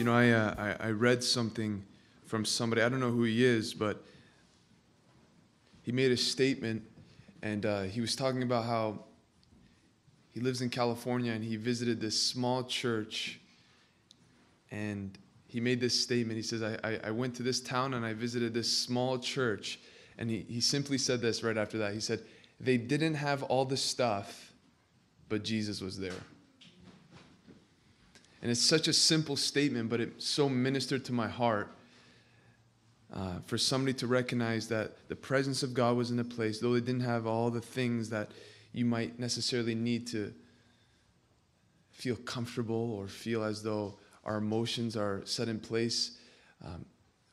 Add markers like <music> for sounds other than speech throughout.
You know, I, uh, I, I read something from somebody, I don't know who he is, but he made a statement and uh, he was talking about how he lives in California and he visited this small church and he made this statement. He says, I, I, I went to this town and I visited this small church. And he, he simply said this right after that. He said, They didn't have all the stuff, but Jesus was there. And it's such a simple statement, but it so ministered to my heart. Uh, for somebody to recognize that the presence of God was in the place, though they didn't have all the things that you might necessarily need to feel comfortable or feel as though our emotions are set in place. Um,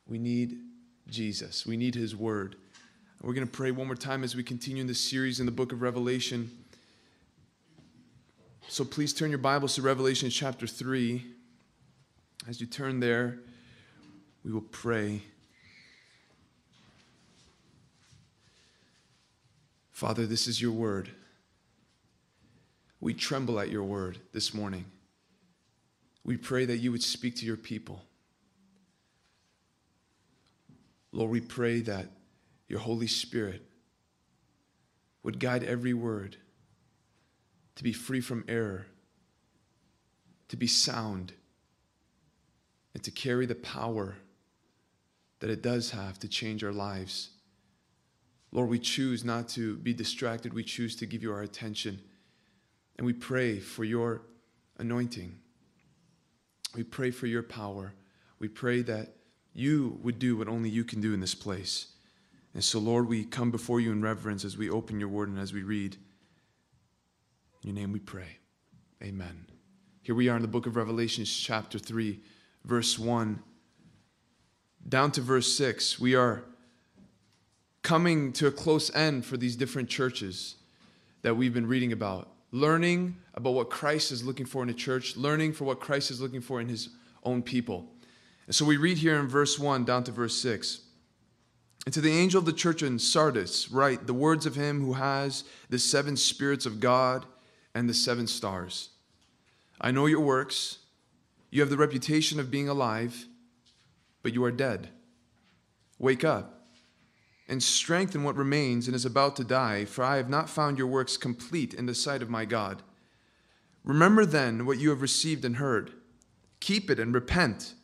we need Jesus, we need His Word. We're going to pray one more time as we continue in this series in the book of Revelation. So please turn your Bibles to Revelation chapter 3. As you turn there, we will pray. Father, this is your word. We tremble at your word this morning. We pray that you would speak to your people. Lord, we pray that your Holy Spirit would guide every word to be free from error, to be sound, and to carry the power that it does have to change our lives. Lord, we choose not to be distracted. We choose to give you our attention. And we pray for your anointing. We pray for your power. We pray that you would do what only you can do in this place. And so, Lord, we come before you in reverence as we open your word and as we read. In your name we pray. Amen. Here we are in the book of Revelations, chapter 3, verse 1, down to verse 6. We are coming to a close end for these different churches that we've been reading about, learning about what Christ is looking for in a church, learning for what Christ is looking for in his own people. And so we read here in verse 1 down to verse 6. And to the angel of the church in Sardis, write the words of him who has the seven spirits of God and the seven stars. I know your works. You have the reputation of being alive, but you are dead. Wake up and strengthen what remains and is about to die, for I have not found your works complete in the sight of my God. Remember then what you have received and heard. Keep it and repent.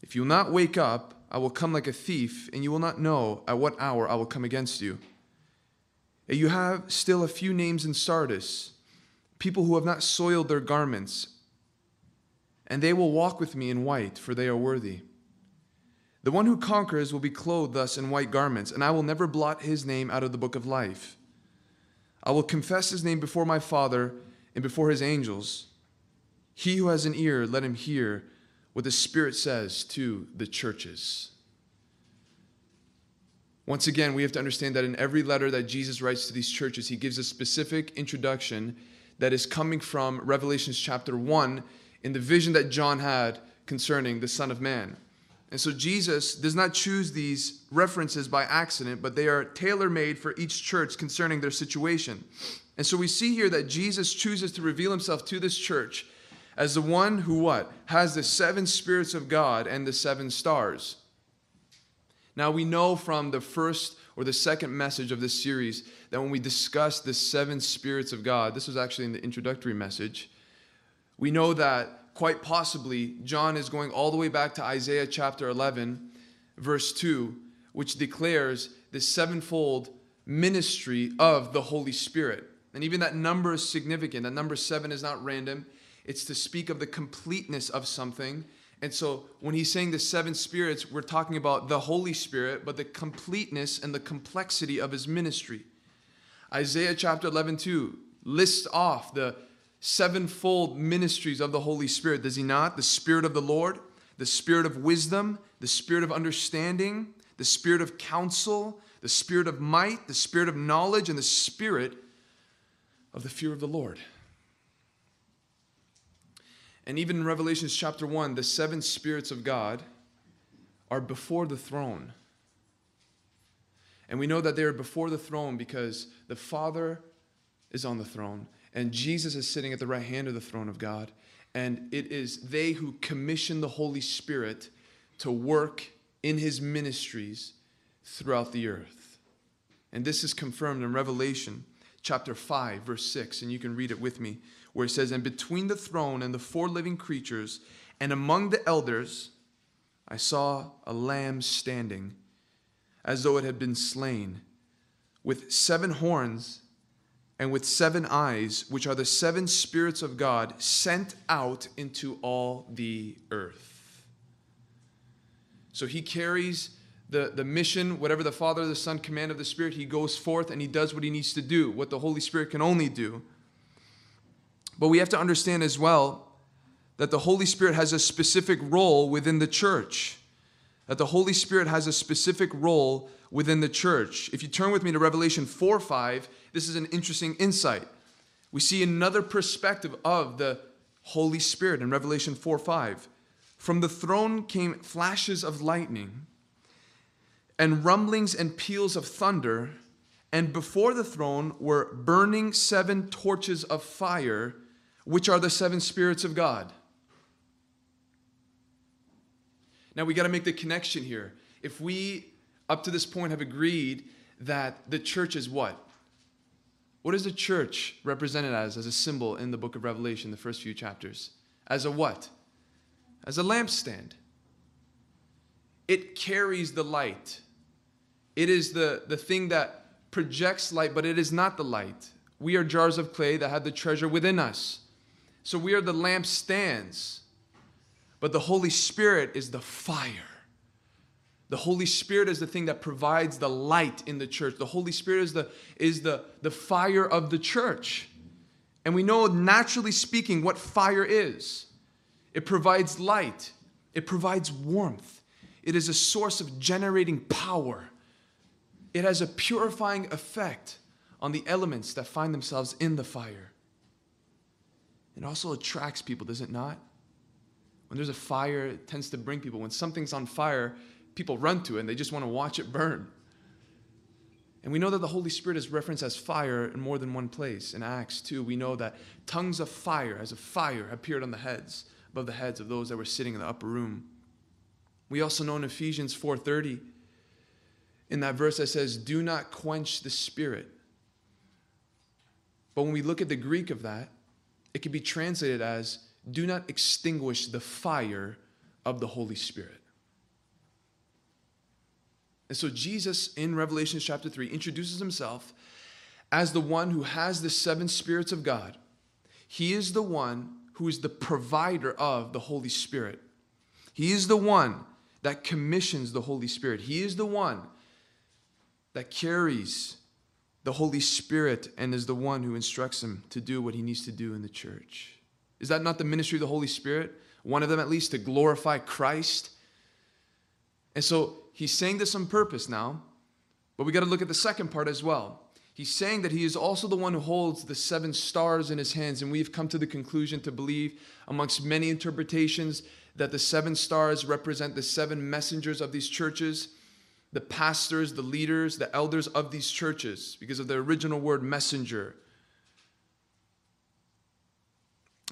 If you will not wake up, I will come like a thief, and you will not know at what hour I will come against you. You have still a few names in Sardis, people who have not soiled their garments, and they will walk with me in white, for they are worthy. The one who conquers will be clothed thus in white garments, and I will never blot his name out of the book of life. I will confess his name before my Father and before his angels. He who has an ear, let him hear what the Spirit says to the churches. Once again, we have to understand that in every letter that Jesus writes to these churches, he gives a specific introduction that is coming from Revelations chapter 1 in the vision that John had concerning the Son of Man. And so Jesus does not choose these references by accident, but they are tailor made for each church concerning their situation. And so we see here that Jesus chooses to reveal himself to this church as the one who what? Has the seven spirits of God and the seven stars. Now we know from the first or the second message of this series that when we discuss the seven spirits of God, this was actually in the introductory message, we know that quite possibly, John is going all the way back to Isaiah chapter 11, verse 2, which declares the sevenfold ministry of the Holy Spirit. And even that number is significant. That number seven is not random, it's to speak of the completeness of something. And so when he's saying the seven spirits, we're talking about the Holy Spirit, but the completeness and the complexity of his ministry. Isaiah chapter 11, 2 lists off the sevenfold ministries of the Holy Spirit, does he not? The Spirit of the Lord, the Spirit of wisdom, the Spirit of understanding, the Spirit of counsel, the Spirit of might, the Spirit of knowledge, and the Spirit of the fear of the Lord. And even in Revelations chapter 1, the seven spirits of God are before the throne. And we know that they are before the throne because the Father is on the throne and Jesus is sitting at the right hand of the throne of God. and it is they who commission the Holy Spirit to work in his ministries throughout the earth. And this is confirmed in Revelation chapter 5, verse 6, and you can read it with me, where it says, And between the throne and the four living creatures, and among the elders, I saw a lamb standing, as though it had been slain, with seven horns and with seven eyes, which are the seven spirits of God sent out into all the earth. So he carries the, the mission, whatever the Father, the Son, command of the Spirit, he goes forth and he does what he needs to do, what the Holy Spirit can only do. But we have to understand as well that the Holy Spirit has a specific role within the church. That the Holy Spirit has a specific role within the church. If you turn with me to Revelation 4 5, this is an interesting insight. We see another perspective of the Holy Spirit in Revelation 4 5. From the throne came flashes of lightning and rumblings and peals of thunder, and before the throne were burning seven torches of fire, which are the seven spirits of God. Now we got to make the connection here. If we, up to this point, have agreed that the church is what? What is the church represented as, as a symbol in the book of Revelation, the first few chapters? As a what? As a lampstand. It carries the light. It is the, the thing that projects light, but it is not the light. We are jars of clay that have the treasure within us. So we are the lampstands. But the Holy Spirit is the fire. The Holy Spirit is the thing that provides the light in the church. The Holy Spirit is the, is the, the fire of the church. And we know, naturally speaking, what fire is it provides light, it provides warmth, it is a source of generating power, it has a purifying effect on the elements that find themselves in the fire. It also attracts people, does it not? When there's a fire, it tends to bring people. When something's on fire, people run to it and they just want to watch it burn. And we know that the Holy Spirit is referenced as fire in more than one place. In Acts 2, we know that tongues of fire, as a fire, appeared on the heads, above the heads of those that were sitting in the upper room. We also know in Ephesians 4:30, in that verse that says, Do not quench the spirit. But when we look at the Greek of that, it can be translated as, Do not extinguish the fire of the Holy Spirit. And so Jesus in Revelation chapter 3 introduces himself as the one who has the seven spirits of God. He is the one who is the provider of the Holy Spirit. He is the one that commissions the Holy Spirit. He is the one that carries the Holy Spirit and is the one who instructs him to do what he needs to do in the church. Is that not the ministry of the Holy Spirit? One of them, at least, to glorify Christ. And so he's saying this on purpose now, but we got to look at the second part as well. He's saying that he is also the one who holds the seven stars in his hands, and we've come to the conclusion to believe, amongst many interpretations, that the seven stars represent the seven messengers of these churches, the pastors, the leaders, the elders of these churches, because of the original word messenger.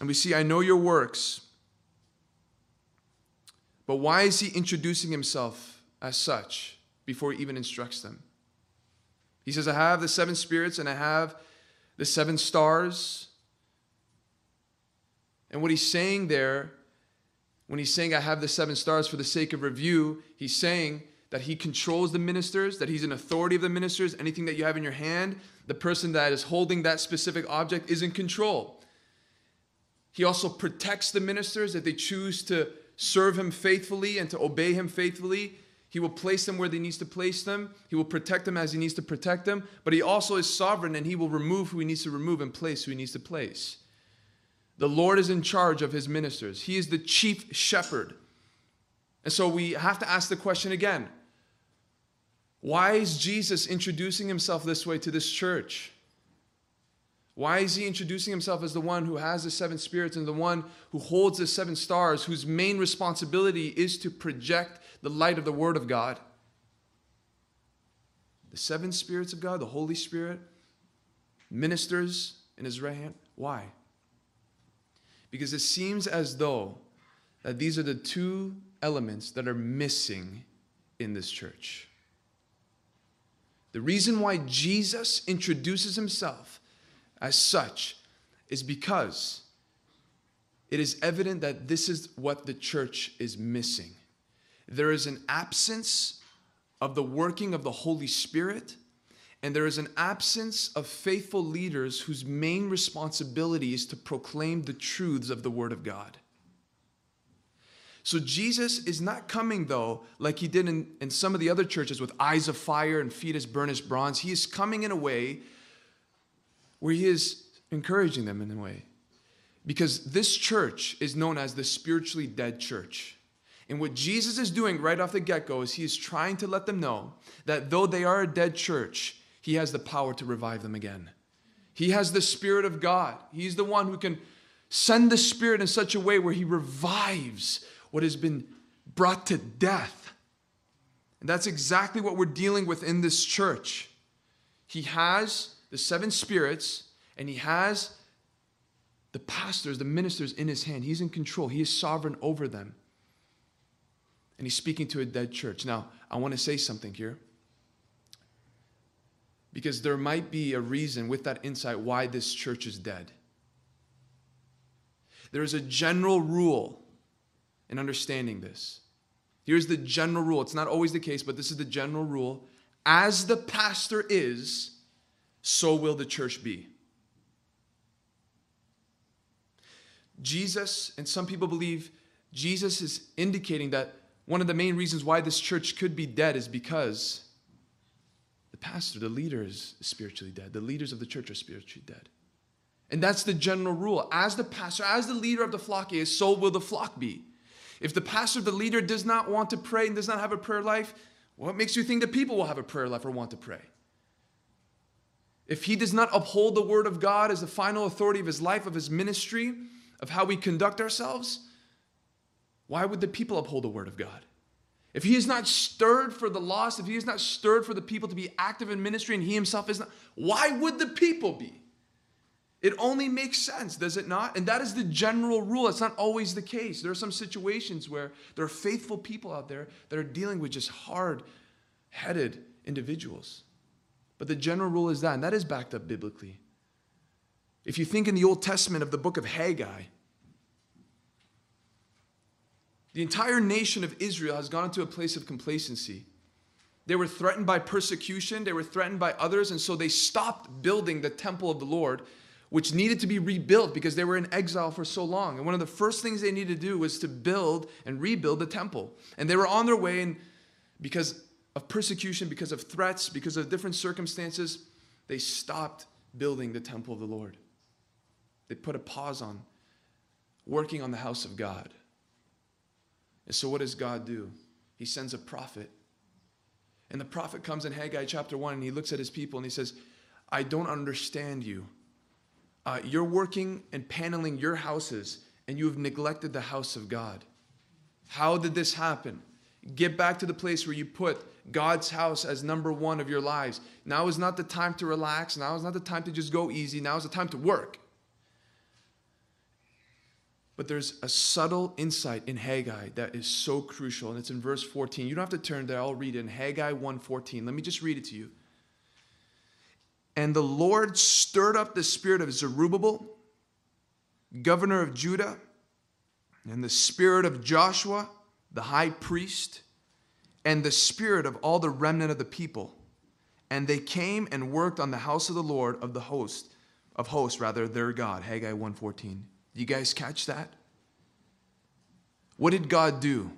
And we see, I know your works. But why is he introducing himself as such before he even instructs them? He says, I have the seven spirits and I have the seven stars. And what he's saying there, when he's saying, I have the seven stars for the sake of review, he's saying that he controls the ministers, that he's an authority of the ministers. Anything that you have in your hand, the person that is holding that specific object is in control. He also protects the ministers that they choose to serve him faithfully and to obey him faithfully. He will place them where he needs to place them. He will protect them as he needs to protect them. But he also is sovereign and he will remove who he needs to remove and place who he needs to place. The Lord is in charge of his ministers, he is the chief shepherd. And so we have to ask the question again why is Jesus introducing himself this way to this church? Why is he introducing himself as the one who has the seven spirits and the one who holds the seven stars, whose main responsibility is to project the light of the Word of God? The seven spirits of God, the Holy Spirit, ministers in his right hand. Why? because it seems as though that these are the two elements that are missing in this church. The reason why Jesus introduces himself as such is because it is evident that this is what the church is missing. There is an absence of the working of the Holy Spirit, and there is an absence of faithful leaders whose main responsibility is to proclaim the truths of the Word of God. So Jesus is not coming, though, like he did in, in some of the other churches with eyes of fire and feet as burnished bronze. He is coming in a way where he is encouraging them in a way. Because this church is known as the spiritually dead church. And what Jesus is doing right off the get go is he is trying to let them know that though they are a dead church, he has the power to revive them again. He has the Spirit of God. He's the one who can send the Spirit in such a way where he revives what has been brought to death. And that's exactly what we're dealing with in this church. He has the seven spirits and he has the pastors, the ministers in his hand. He's in control, he is sovereign over them. And he's speaking to a dead church. Now, I want to say something here. Because there might be a reason with that insight why this church is dead. There is a general rule in understanding this. Here's the general rule. It's not always the case, but this is the general rule. As the pastor is, so will the church be. Jesus, and some people believe Jesus is indicating that one of the main reasons why this church could be dead is because the pastor, the leader, is spiritually dead. The leaders of the church are spiritually dead. And that's the general rule. As the pastor, as the leader of the flock is, so will the flock be. If the pastor, the leader, does not want to pray and does not have a prayer life, what makes you think that people will have a prayer life or want to pray? If he does not uphold the word of God as the final authority of his life, of his ministry, of how we conduct ourselves, why would the people uphold the word of God? If he is not stirred for the lost, if he is not stirred for the people to be active in ministry and he himself is not, why would the people be? It only makes sense, does it not? And that is the general rule. It's not always the case. There are some situations where there are faithful people out there that are dealing with just hard headed individuals. But the general rule is that, and that is backed up biblically. If you think in the Old Testament of the book of Haggai, the entire nation of Israel has gone into a place of complacency. They were threatened by persecution, they were threatened by others, and so they stopped building the temple of the Lord which needed to be rebuilt because they were in exile for so long. And one of the first things they needed to do was to build and rebuild the temple. And they were on their way, and because of persecution, because of threats, because of different circumstances, they stopped building the temple of the Lord. They put a pause on working on the house of God. And so, what does God do? He sends a prophet. And the prophet comes in Haggai chapter 1 and he looks at his people and he says, I don't understand you uh, you're working and paneling your houses and you have neglected the house of God. How did this happen? Get back to the place where you put God's house as number one of your lives. Now is not the time to relax. Now is not the time to just go easy. Now is the time to work. But there's a subtle insight in Haggai that is so crucial, and it's in verse 14. You don't have to turn there, I'll read it in Haggai 1:14. Let me just read it to you. And the Lord stirred up the spirit of Zerubbabel, governor of Judah, and the spirit of Joshua, the high priest, and the spirit of all the remnant of the people. And they came and worked on the house of the Lord of the host, of hosts, rather, their God. Haggai 1:14. You guys catch that? What did God do?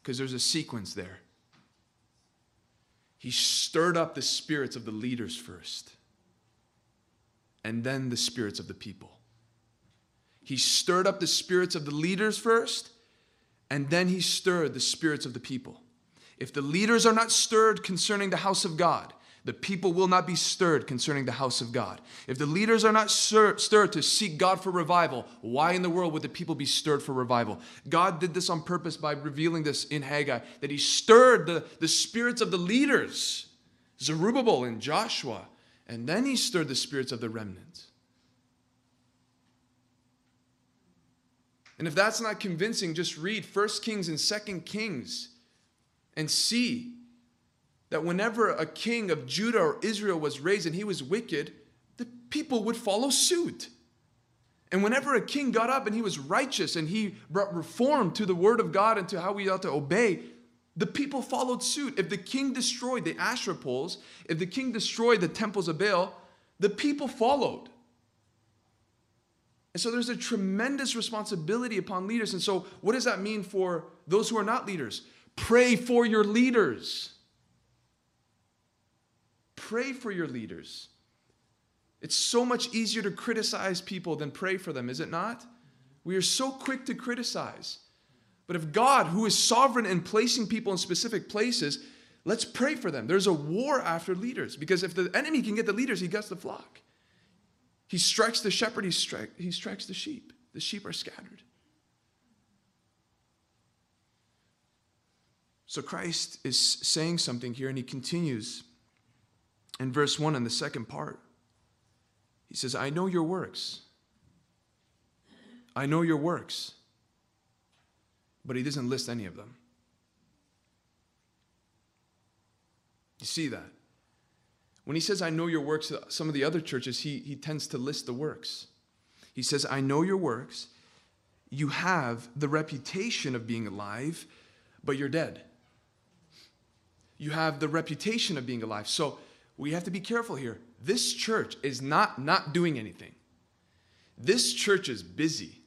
Because there's a sequence there. He stirred up the spirits of the leaders first, and then the spirits of the people. He stirred up the spirits of the leaders first, and then he stirred the spirits of the people. If the leaders are not stirred concerning the house of God, the people will not be stirred concerning the house of God. If the leaders are not stirred to seek God for revival, why in the world would the people be stirred for revival? God did this on purpose by revealing this in Haggai, that He stirred the, the spirits of the leaders, Zerubbabel and Joshua, and then He stirred the spirits of the remnant. And if that's not convincing, just read 1 Kings and 2 Kings and see that whenever a king of Judah or Israel was raised and he was wicked, the people would follow suit. And whenever a king got up and he was righteous and he brought reform to the word of God and to how we ought to obey, the people followed suit. If the king destroyed the Asherah poles, if the king destroyed the temples of Baal, the people followed. And so there's a tremendous responsibility upon leaders. And so, what does that mean for those who are not leaders? Pray for your leaders. Pray for your leaders. It's so much easier to criticize people than pray for them, is it not? We are so quick to criticize. But if God, who is sovereign in placing people in specific places, let's pray for them. There's a war after leaders because if the enemy can get the leaders, he gets the flock. He strikes the shepherd, he, strike, he strikes the sheep. The sheep are scattered. So Christ is saying something here, and he continues in verse 1 in the second part. He says, I know your works. I know your works. But he doesn't list any of them. You see that? When he says, I know your works, some of the other churches, he, he tends to list the works. He says, I know your works. You have the reputation of being alive, but you're dead. You have the reputation of being alive. So we have to be careful here. This church is not not doing anything. This church is busy.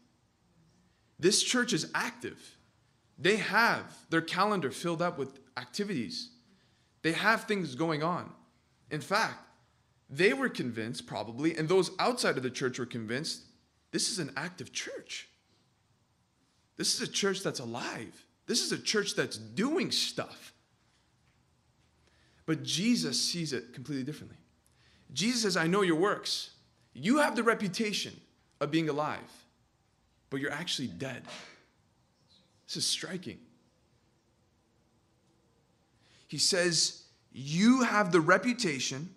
This church is active. They have their calendar filled up with activities. They have things going on. In fact, they were convinced, probably, and those outside of the church were convinced this is an active church. This is a church that's alive. This is a church that's doing stuff. But Jesus sees it completely differently. Jesus says, I know your works. You have the reputation of being alive, but you're actually dead. This is striking. He says, You have the reputation,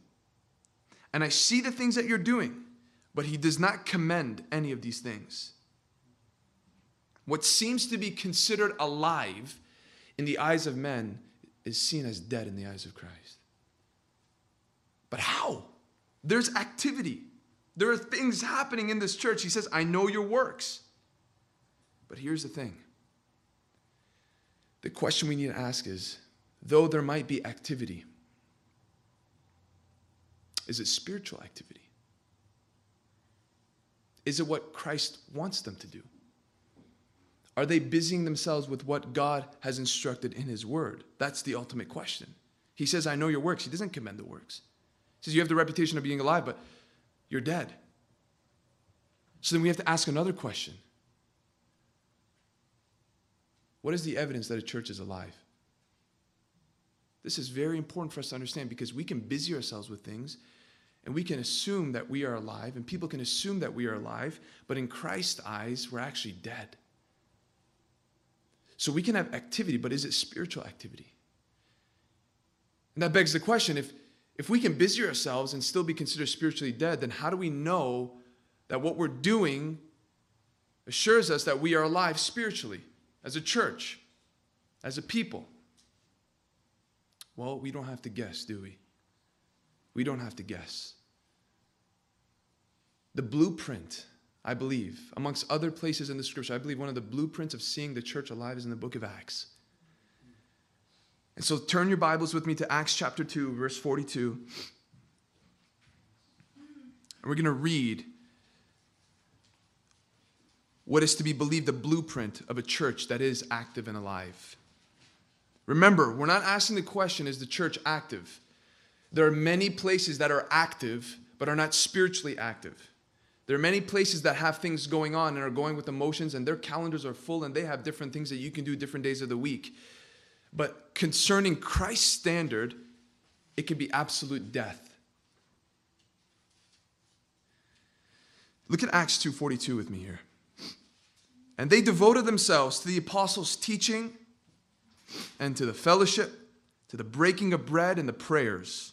and I see the things that you're doing, but he does not commend any of these things. What seems to be considered alive in the eyes of men is seen as dead in the eyes of Christ. But how? There's activity. There are things happening in this church. He says, I know your works. But here's the thing the question we need to ask is though there might be activity, is it spiritual activity? Is it what Christ wants them to do? Are they busying themselves with what God has instructed in His Word? That's the ultimate question. He says, I know your works. He doesn't commend the works. He says, You have the reputation of being alive, but you're dead. So then we have to ask another question What is the evidence that a church is alive? This is very important for us to understand because we can busy ourselves with things and we can assume that we are alive, and people can assume that we are alive, but in Christ's eyes, we're actually dead. So we can have activity, but is it spiritual activity? And that begs the question if, if we can busy ourselves and still be considered spiritually dead, then how do we know that what we're doing assures us that we are alive spiritually? as a church, as a people? Well, we don't have to guess, do we? We don't have to guess. The blueprint, I believe, amongst other places in the scripture, I believe one of the blueprints of seeing the church alive is in the book of Acts. And so turn your Bibles with me to Acts chapter 2, verse 42. And we're going to read what is to be believed the blueprint of a church that is active and alive. Remember, we're not asking the question is the church active? There are many places that are active but are not spiritually active. There are many places that have things going on and are going with emotions, and their calendars are full and they have different things that you can do different days of the week. But concerning Christ's standard, it can be absolute death. Look at Acts 2:42 with me here. And they devoted themselves to the apostles' teaching and to the fellowship, to the breaking of bread and the prayers.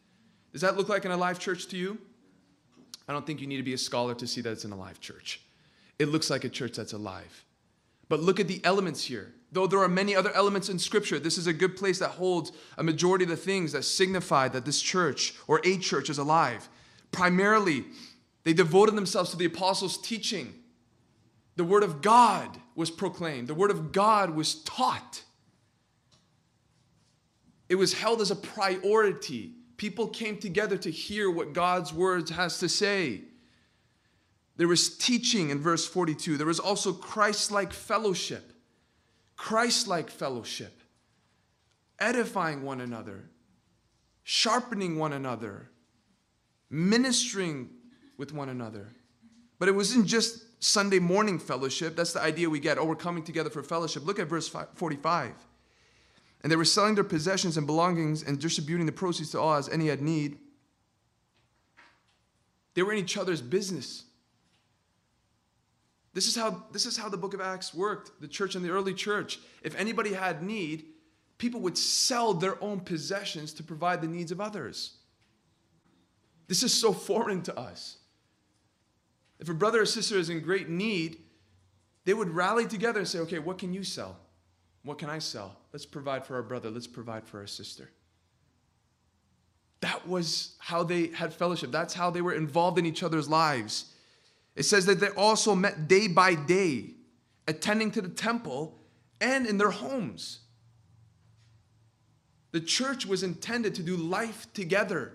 Does that look like an alive church to you? I don't think you need to be a scholar to see that it's an alive church it looks like a church that's alive. But look at the elements here. Though there are many other elements in Scripture, this is a good place that holds a majority of the things that signify that this church or a church is alive. Primarily, they devoted themselves to the apostles' teaching. The Word of God was proclaimed, the Word of God was taught. It was held as a priority. People came together to hear what God's Word has to say. There was teaching in verse 42. There was also Christ like fellowship. Christ like fellowship. Edifying one another, sharpening one another, ministering with one another. But it wasn't just Sunday morning fellowship. That's the idea we get. Oh, we're coming together for fellowship. Look at verse 45. And they were selling their possessions and belongings and distributing the proceeds to all as any had need. They were in each other's business. This is how this is how the book of Acts worked, the church and the early church. If anybody had need, people would sell their own possessions to provide the needs of others. This is so foreign to us. If a brother or sister is in great need, they would rally together and say, okay, what can you sell? What can I sell? Let's provide for our brother. Let's provide for our sister. That was how they had fellowship. That's how they were involved in each other's lives. It says that they also met day by day, attending to the temple and in their homes. The church was intended to do life together.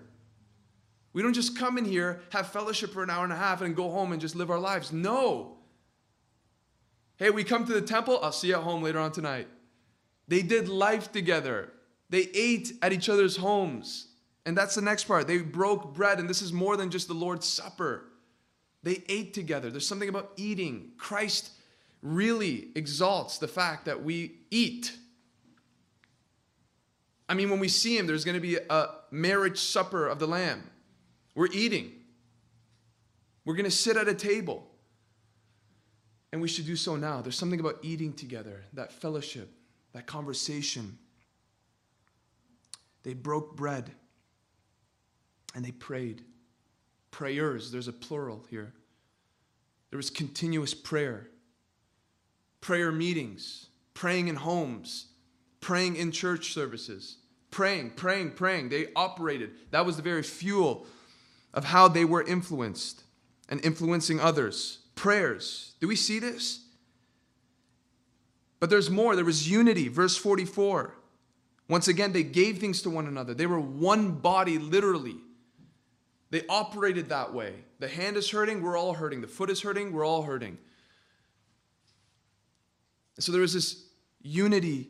We don't just come in here, have fellowship for an hour and a half, and go home and just live our lives. No. Hey, we come to the temple, I'll see you at home later on tonight. They did life together, they ate at each other's homes. And that's the next part. They broke bread, and this is more than just the Lord's Supper. They ate together. There's something about eating. Christ really exalts the fact that we eat. I mean, when we see him, there's going to be a marriage supper of the Lamb. We're eating. We're going to sit at a table. And we should do so now. There's something about eating together, that fellowship, that conversation. They broke bread and they prayed prayers. There's a plural here. There was continuous prayer, prayer meetings, praying in homes, praying in church services, praying, praying, praying. They operated. That was the very fuel of how they were influenced and influencing others. Prayers. Do we see this? But there's more. There was unity. Verse 44. Once again, they gave things to one another. They were one body, literally. They operated that way. The hand is hurting, we're all hurting. The foot is hurting, we're all hurting. So there was this unity.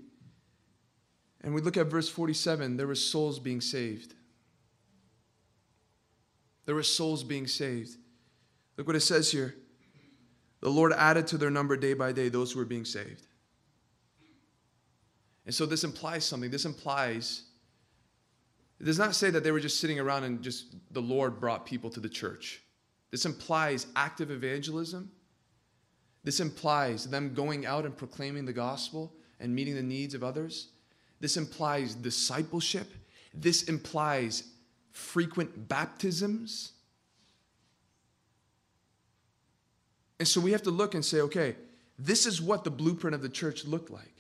And we look at verse 47 there were souls being saved. There were souls being saved. Look what it says here. The Lord added to their number day by day those who were being saved. And so this implies something. This implies it does not say that they were just sitting around and just the Lord brought people to the church. This implies active evangelism. This implies them going out and proclaiming the gospel and meeting the needs of others. This implies discipleship. This implies frequent baptisms. And so we have to look and say, okay, this is what the blueprint of the church looked like.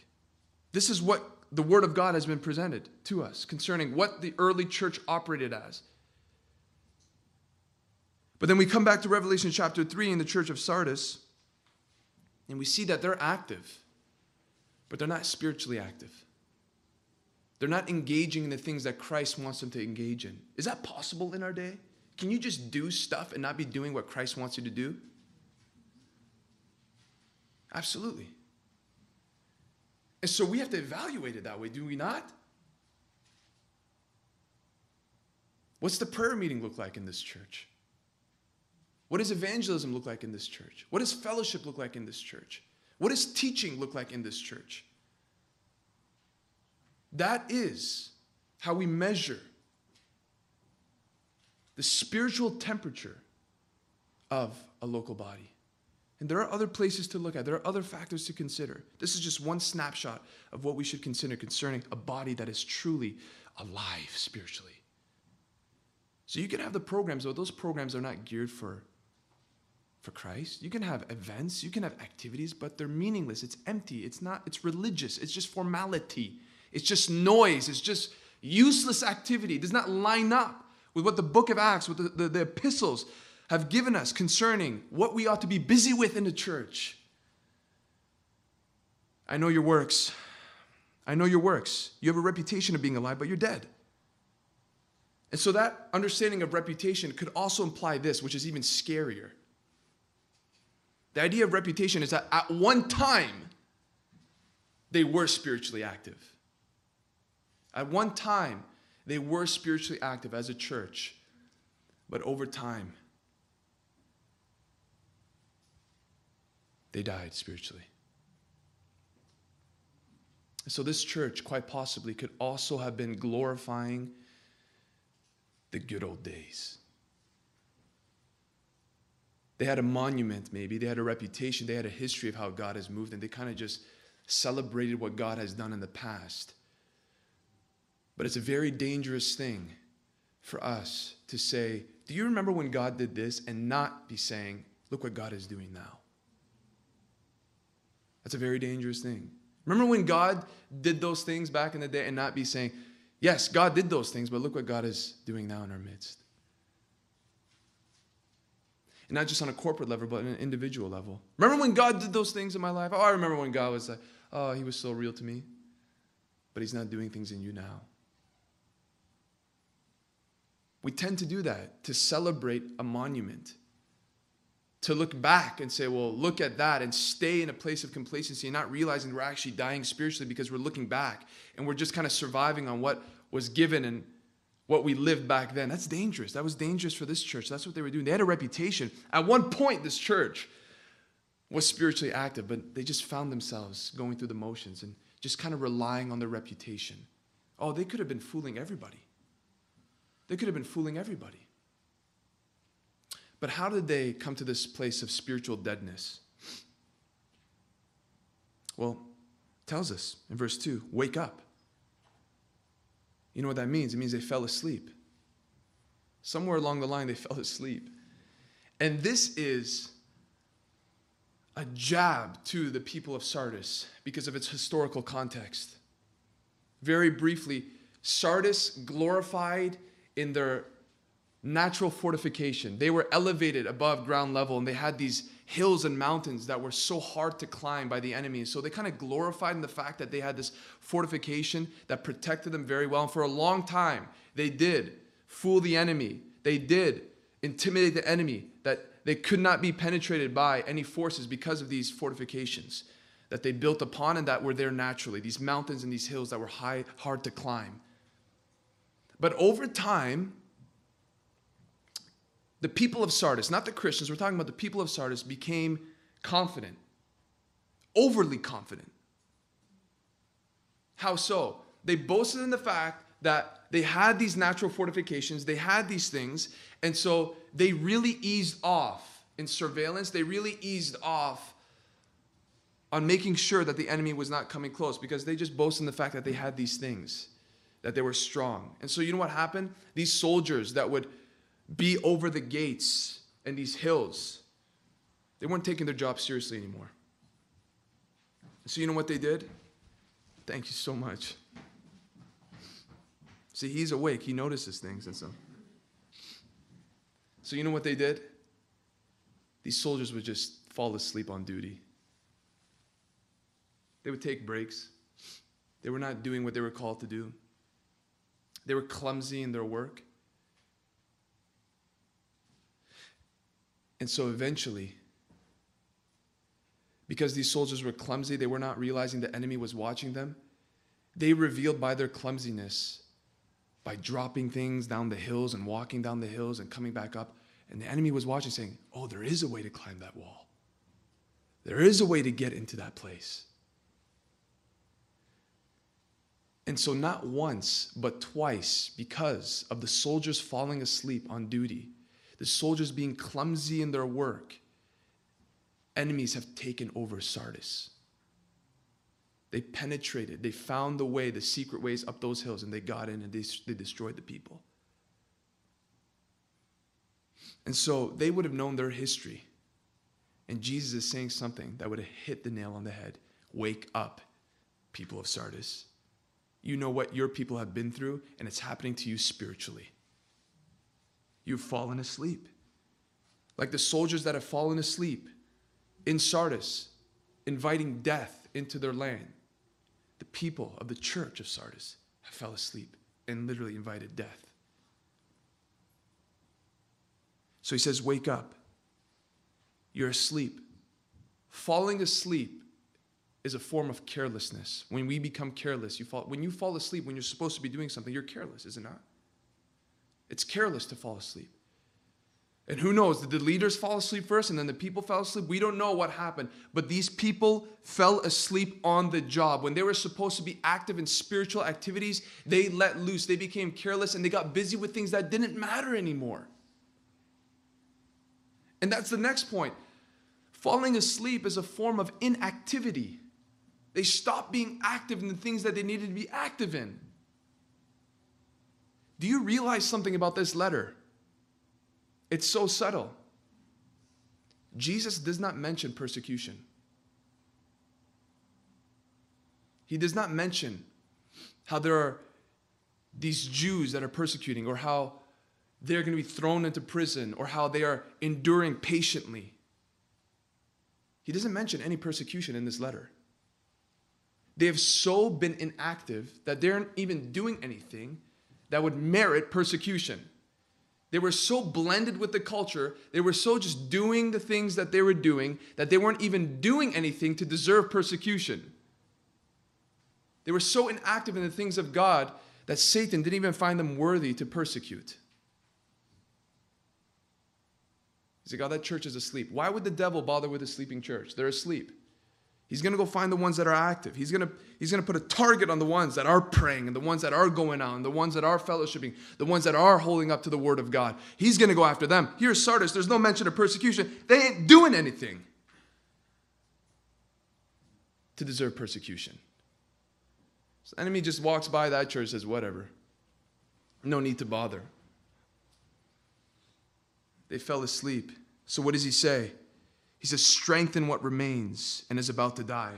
This is what the Word of God has been presented to us concerning what the early church operated as. But then we come back to Revelation chapter 3 in the church of Sardis, and we see that they're active, but they're not spiritually active. They're not engaging in the things that Christ wants them to engage in. Is that possible in our day? Can you just do stuff and not be doing what Christ wants you to do? Absolutely. And so we have to evaluate it that way, do we not? What's the prayer meeting look like in this church? What does evangelism look like in this church? What does fellowship look like in this church? What does teaching look like in this church? That is how we measure the spiritual temperature of a local body. And there are other places to look at. There are other factors to consider. This is just one snapshot of what we should consider concerning a body that is truly alive spiritually. So you can have the programs, but those programs are not geared for, for Christ. You can have events, you can have activities, but they're meaningless. It's empty. It's not, it's religious. It's just formality. It's just noise. It's just useless activity. It does not line up with what the book of Acts, with the, the, the epistles have given us concerning what we ought to be busy with in the church. I know your works. I know your works. You have a reputation of being alive, but you're dead. And so that understanding of reputation could also imply this, which is even scarier. The idea of reputation is that at one time, they were spiritually active. At one time, they were spiritually active as a church, but over time, they died spiritually. So, this church, quite possibly, could also have been glorifying the good old days. They had a monument, maybe. They had a reputation. They had a history of how God has moved, and they kind of just celebrated what God has done in the past. But it's a very dangerous thing for us to say, Do you remember when God did this? and not be saying, Look what God is doing now. That's a very dangerous thing. Remember when God did those things back in the day and not be saying, Yes, God did those things, but look what God is doing now in our midst. And not just on a corporate level, but on an individual level. Remember when God did those things in my life? Oh, I remember when God was like, oh, he was so real to me. But he's not doing things in you now. We tend to do that, to celebrate a monument, to look back and say, well, look at that, and stay in a place of complacency and not realizing we're actually dying spiritually because we're looking back and we're just kind of surviving on what was given and what we lived back then. That's dangerous. That was dangerous for this church. That's what they were doing. They had a reputation. At one point, this church was spiritually active, but they just found themselves going through the motions and just kind of relying on their reputation. Oh, they could have been fooling everybody. They could have been fooling everybody. But how did they come to this place of spiritual deadness? Well, tells us in verse 2 wake up. You know what that means? It means they fell asleep. Somewhere along the line, they <laughs> fell asleep. And this is a jab to the people of Sardis because of its historical context. Very briefly, Sardis glorified in their natural fortification. They were elevated above ground level and they had these hills and mountains that were so hard to climb by the enemy. So they kind of glorified in the fact that they had this fortification that protected them very well. And for a long time, they did fool the enemy. They did intimidate the enemy that they could not be penetrated by any forces because of these fortifications that they built upon and that were there naturally, these mountains and these hills that were high, hard to climb. But over time, the people of Sardis, not the Christians, we're talking about the people of Sardis, became confident, overly confident. How so? They boasted in the fact that they had these natural fortifications, they had these things, and so they really eased off in surveillance, they really eased off on making sure that the enemy was not coming close because they just boasted in the fact that they had these things, that they were strong. And so, you know what happened? These soldiers that would be over the gates and these hills. They weren't taking their job seriously anymore. So, you know what they did? Thank you so much. See, he's awake. He notices things and so. So, you know what they did? These soldiers would just fall asleep on duty. They would take breaks. They were not doing what they were called to do. They were clumsy in their work. And so eventually, because these soldiers were clumsy, they were not realizing the enemy was watching them. They revealed by their clumsiness, by dropping things down the hills and walking down the hills and coming back up, And the enemy was watching, saying, Oh, there is a way to climb that wall. There is a way to get into that place. And so, not once, but twice, because of the soldiers falling asleep on duty, the soldiers being clumsy in their work, enemies have taken over Sardis. They penetrated, they found the way, the secret ways up those hills, and they got in and they, they destroyed the people. And so they would have known their history. And Jesus is saying something that would have hit the nail on the head. Wake up, people of Sardis. You know what your people have been through, and it's happening to you spiritually. You've fallen asleep. Like the soldiers that have fallen asleep in Sardis, inviting death into their land. The people of the church of Sardis have fell asleep and literally invited death. So he says, Wake up. You're asleep. Falling asleep is a form of carelessness. When we become careless, you fall, when you fall asleep, when you're supposed to be doing something, you're careless, is it not? It's careless to fall asleep. And who knows? Did the leaders fall asleep first and then the people fell asleep? We don't know what happened. But these people fell asleep on the job. When they were supposed to be active in spiritual activities, they let loose. They became careless and they got busy with things that didn't matter anymore. And that's the next point. Falling asleep is a form of inactivity. They stopped being active in the things that they needed to be active in. Do you realize something about this letter? It's so subtle. Jesus does not mention persecution. He does not mention how there are these Jews that are persecuting or how they're going to be thrown into prison or how they are enduring patiently. He doesn't mention any persecution in this letter. They have so been inactive that they aren't even doing anything that would merit persecution. They were so blended with the culture, they were so just doing the things that they were doing that they weren't even doing anything to deserve persecution. They were so inactive in the things of God that Satan didn't even find them worthy to persecute. He said, God, that church is asleep. Why would the devil bother with a sleeping church? They're asleep. He's going to go find the ones that are active. He's going to he's going to put a target on the ones that are praying and the ones that are going out and the ones that are fellowshipping, the ones that are holding up to the word of God. He's going to go after them. Here's Sardis. There's no mention of persecution. They ain't doing anything to deserve persecution. So the enemy just walks by that church says, whatever. No need to bother. They fell asleep. So what does he say? He says, strengthen what remains and is about to die.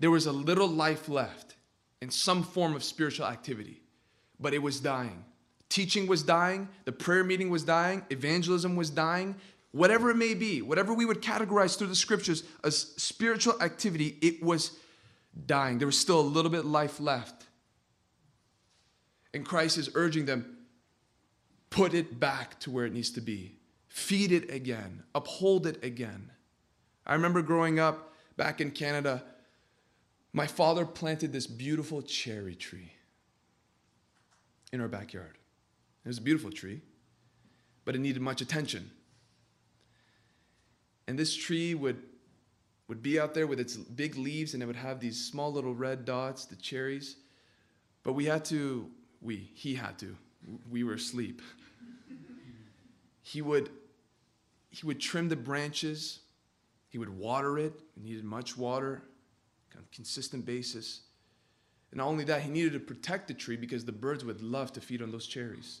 There was a little life left in some form of spiritual activity, but it was dying. Teaching was dying, the prayer meeting was dying, evangelism was dying, whatever it may be, whatever we would categorize through the scriptures as spiritual activity, it was dying. There was still a little bit life left. And Christ is urging them put it back to where it needs to be feed it again, uphold it again. I remember growing up back in Canada, my father planted this beautiful cherry tree in our backyard. It was a beautiful tree, but it needed much attention. And this tree would, would be out there with its big leaves and it would have these small little red dots, the cherries. But we had to, we, he had to, we were asleep. He would he would trim the branches, he would water it, it needed much water, on a consistent basis. And not only that, he needed to protect the tree because the birds would love to feed on those cherries.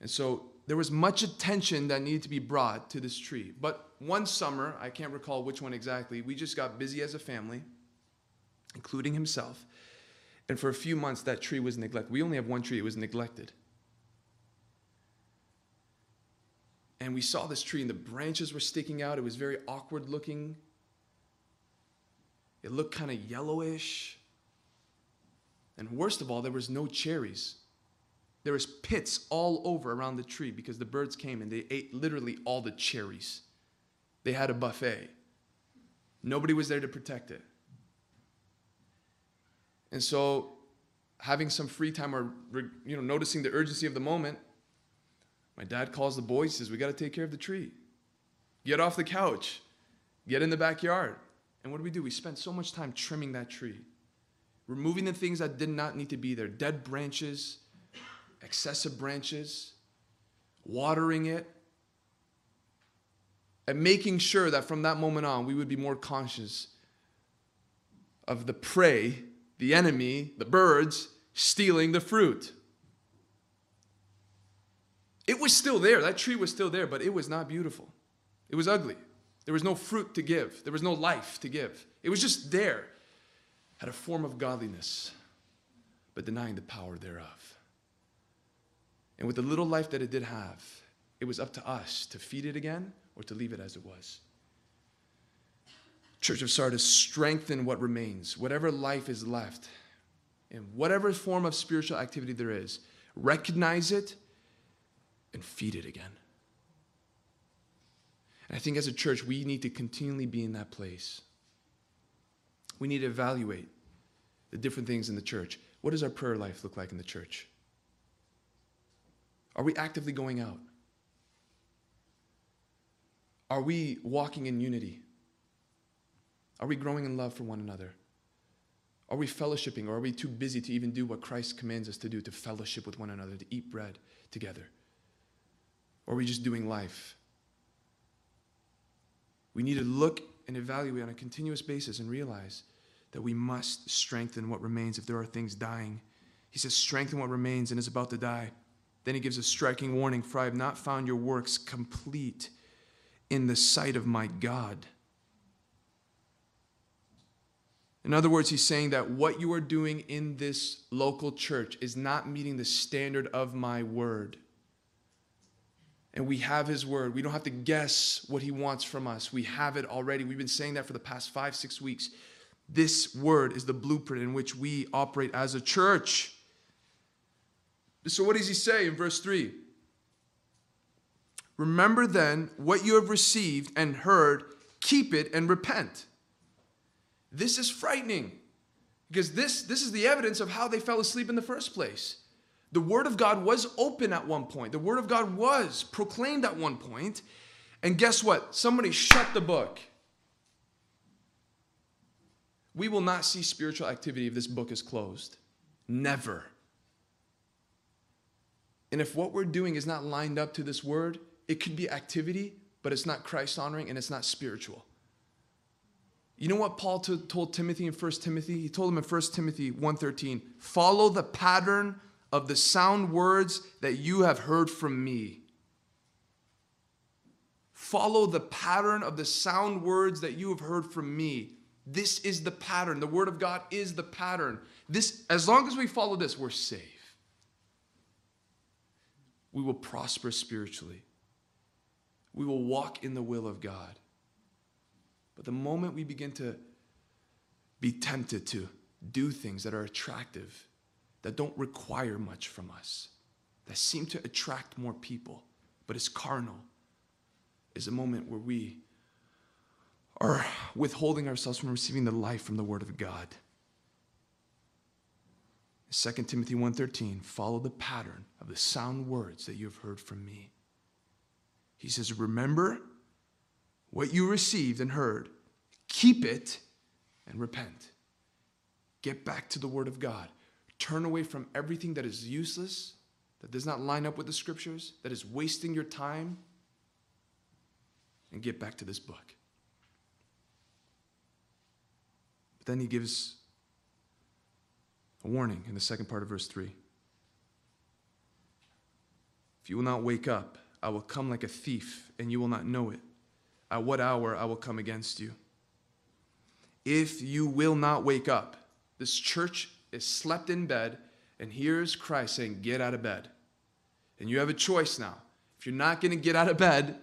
And so there was much attention that needed to be brought to this tree. But one summer, I can't recall which one exactly, we just got busy as a family, including himself. And for a few months, that tree was neglected. We only have one tree, it was neglected. And we saw this tree and the branches were sticking out. It was very awkward looking. It looked kind of yellowish. And worst of all, there was no cherries. There was pits all over around the tree because the birds came and they ate literally all the cherries. They had a buffet. Nobody was there to protect it. And so, having some free time or you know, noticing the urgency of the moment, My dad calls the boys, says, We got to take care of the tree. Get off the couch, get in the backyard. And what do we do? We spend so much time trimming that tree, removing the things that did not need to be there dead branches, excessive branches, watering it, and making sure that from that moment on we would be more conscious of the prey, the enemy, the birds stealing the fruit. It was still there. That tree was still there, but it was not beautiful. It was ugly. There was no fruit to give, there was no life to give. It was just there, had a form of godliness, but denying the power thereof. And with the little life that it did have, it was up to us to feed it again or to leave it as it was. Church of Sardis, strengthen what remains, whatever life is left, in whatever form of spiritual activity there is, recognize it and feed it again. And I think as a church, we need to continually be in that place. We need to evaluate the different things in the church. What does our prayer life look like in the church? Are we actively going out? Are we walking in unity? Are we growing in love for one another? Are we fellowshipping or are we too busy to even do what Christ commands us to do to fellowship with one another, to eat bread together? Or are we just doing life? We need to look and evaluate on a continuous basis and realize that we must strengthen what remains if there are things dying. He says, Strengthen what remains and is about to die. Then he gives a striking warning For I have not found your works complete in the sight of my God. In other words, he's saying that what you are doing in this local church is not meeting the standard of my word and we have his word. We don't have to guess what he wants from us. We have it already. We've been saying that for the past five, six weeks. This word is the blueprint in which we operate as a church. So, what does he say in verse 3? Remember then what you have received and heard, keep it and repent. This is frightening because this, this is the evidence of how they fell asleep in the first place. The Word of God was open at one point, the Word of God was proclaimed at one point, and guess what? Somebody shut the book. We will not see spiritual activity if this book is closed. Never. And if what we're doing is not lined up to this word, it could be activity, but it's not Christ honoring and it's not spiritual. You know what Paul t- told Timothy in 1 Timothy? He told him in 1 Timothy 1:13, "Follow the pattern of the sound words that you have heard from me. Follow the pattern of the sound words that you have heard from me. This is the pattern. The word of God is the pattern. This as long as we follow this, we're safe. We will prosper spiritually. We will walk in the will of God. But the moment we begin to be tempted to do things that are attractive, that don't require much from us, that seem to attract more people, but is carnal, is a moment where we are withholding ourselves from receiving the life from the word of God. 2 Timothy 1:13 follow the pattern of the sound words that you have heard from me. He says remember what you received and heard keep it and repent. Get back to the word of God. Turn away from everything that is useless, that does not line up with the scriptures, that is wasting your time, and get back to this book. But then he gives a warning in the second part of verse 3. If you will not wake up, I will come like a thief, and you will not know it. At what hour I will come against you. If you will not wake up, this church is slept in bed, and here's Christ saying, Get out of bed. And you have a choice now. If you're not going to get out of bed,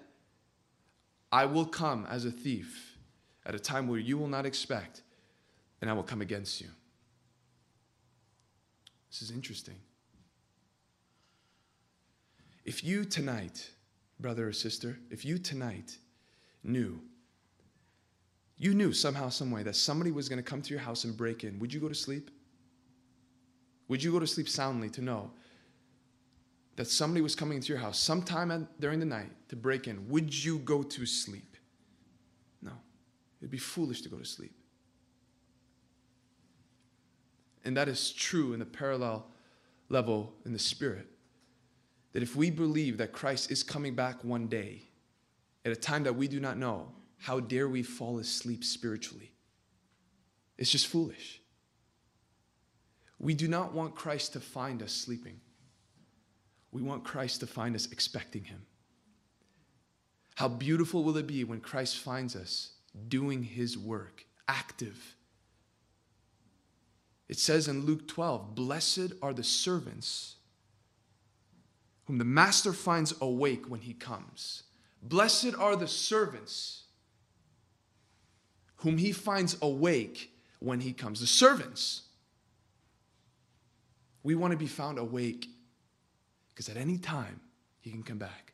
I will come as a thief at a time where you will not expect, and I will come against you. This is interesting. If you tonight, brother or sister, if you tonight knew, you knew somehow, some way that somebody was going to come to your house and break in, would you go to sleep? Would you go to sleep soundly to know that somebody was coming into your house sometime during the night to break in, would you go to sleep? No. It'd be foolish to go to sleep. And that is true in the parallel level in the spirit. That if we believe that Christ is coming back one day at a time that we do not know, how dare we fall asleep spiritually? It's just foolish. We do not want Christ to find us sleeping. We want Christ to find us expecting Him. How beautiful will it be when Christ finds us doing His work, active? It says in Luke 12, Blessed are the servants whom the master finds awake when he comes. Blessed are the servants whom he finds awake when he comes. The servants. We want to be found awake because at any time he can come back.